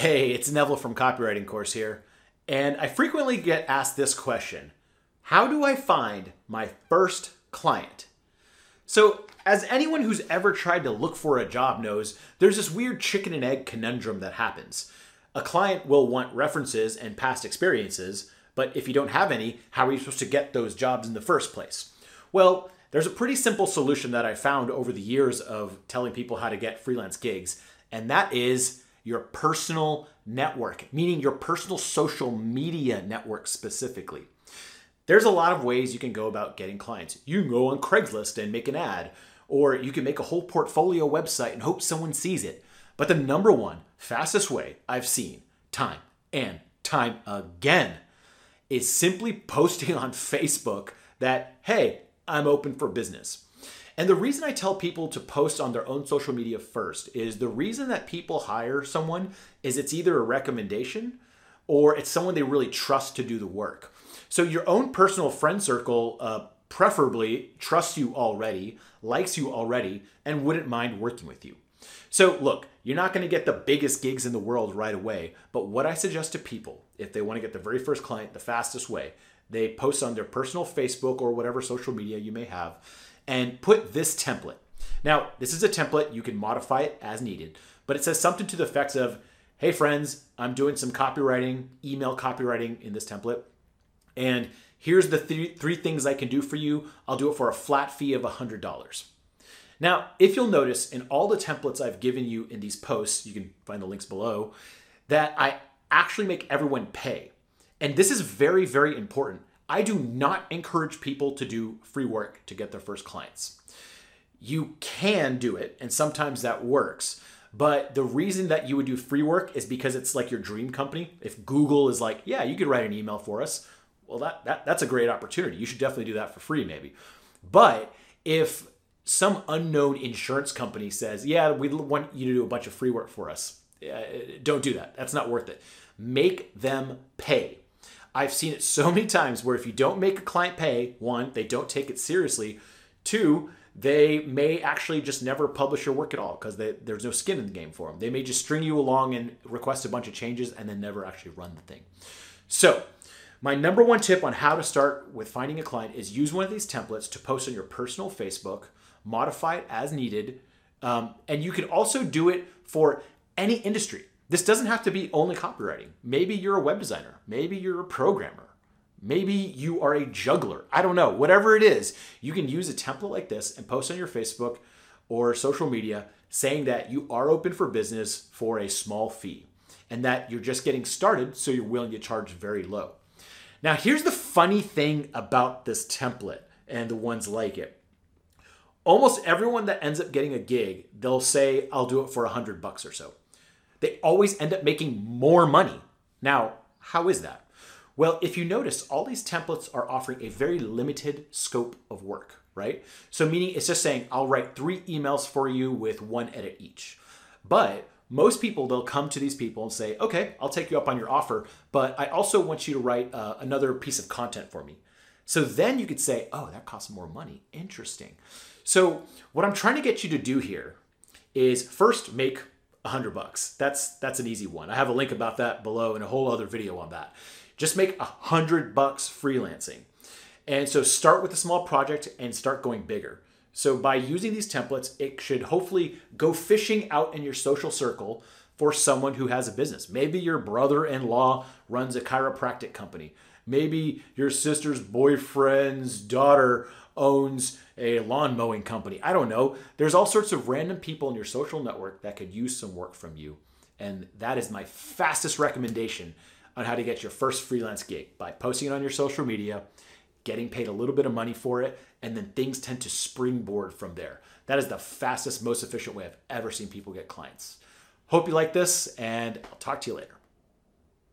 Hey, it's Neville from Copywriting Course here, and I frequently get asked this question How do I find my first client? So, as anyone who's ever tried to look for a job knows, there's this weird chicken and egg conundrum that happens. A client will want references and past experiences, but if you don't have any, how are you supposed to get those jobs in the first place? Well, there's a pretty simple solution that I found over the years of telling people how to get freelance gigs, and that is your personal network, meaning your personal social media network specifically. There's a lot of ways you can go about getting clients. You can go on Craigslist and make an ad, or you can make a whole portfolio website and hope someone sees it. But the number one fastest way I've seen time and time again is simply posting on Facebook that, hey, I'm open for business. And the reason I tell people to post on their own social media first is the reason that people hire someone is it's either a recommendation or it's someone they really trust to do the work. So your own personal friend circle uh, preferably trusts you already, likes you already, and wouldn't mind working with you. So, look, you're not going to get the biggest gigs in the world right away, but what I suggest to people, if they want to get the very first client the fastest way, they post on their personal Facebook or whatever social media you may have and put this template. Now, this is a template, you can modify it as needed, but it says something to the effects of Hey, friends, I'm doing some copywriting, email copywriting in this template. And here's the th- three things I can do for you. I'll do it for a flat fee of $100. Now, if you'll notice in all the templates I've given you in these posts, you can find the links below, that I actually make everyone pay. And this is very, very important. I do not encourage people to do free work to get their first clients. You can do it, and sometimes that works. But the reason that you would do free work is because it's like your dream company. If Google is like, yeah, you could write an email for us, well, that, that that's a great opportunity. You should definitely do that for free, maybe. But if some unknown insurance company says, yeah, we want you to do a bunch of free work for us, uh, don't do that. That's not worth it. Make them pay. I've seen it so many times where if you don't make a client pay, one, they don't take it seriously. Two, they may actually just never publish your work at all because there's no skin in the game for them. They may just string you along and request a bunch of changes and then never actually run the thing. So, my number one tip on how to start with finding a client is use one of these templates to post on your personal Facebook, modify it as needed, um, and you can also do it for any industry. This doesn't have to be only copywriting. Maybe you're a web designer. Maybe you're a programmer. Maybe you are a juggler. I don't know. Whatever it is, you can use a template like this and post on your Facebook or social media saying that you are open for business for a small fee and that you're just getting started, so you're willing to charge very low. Now, here's the funny thing about this template and the ones like it. Almost everyone that ends up getting a gig, they'll say, I'll do it for a hundred bucks or so they always end up making more money. Now, how is that? Well, if you notice, all these templates are offering a very limited scope of work, right? So, meaning it's just saying, I'll write three emails for you with one edit each. But most people, they'll come to these people and say, okay, I'll take you up on your offer, but I also want you to write uh, another piece of content for me. So then you could say, oh, that costs more money. Interesting. So, what I'm trying to get you to do here is first make a hundred bucks. That's that's an easy one. I have a link about that below and a whole other video on that. Just make a hundred bucks freelancing. And so start with a small project and start going bigger. So by using these templates, it should hopefully go fishing out in your social circle for someone who has a business. Maybe your brother-in-law runs a chiropractic company. Maybe your sister's boyfriend's daughter owns a lawn mowing company. I don't know. There's all sorts of random people in your social network that could use some work from you. And that is my fastest recommendation on how to get your first freelance gig by posting it on your social media, getting paid a little bit of money for it, and then things tend to springboard from there. That is the fastest, most efficient way I've ever seen people get clients. Hope you like this, and I'll talk to you later.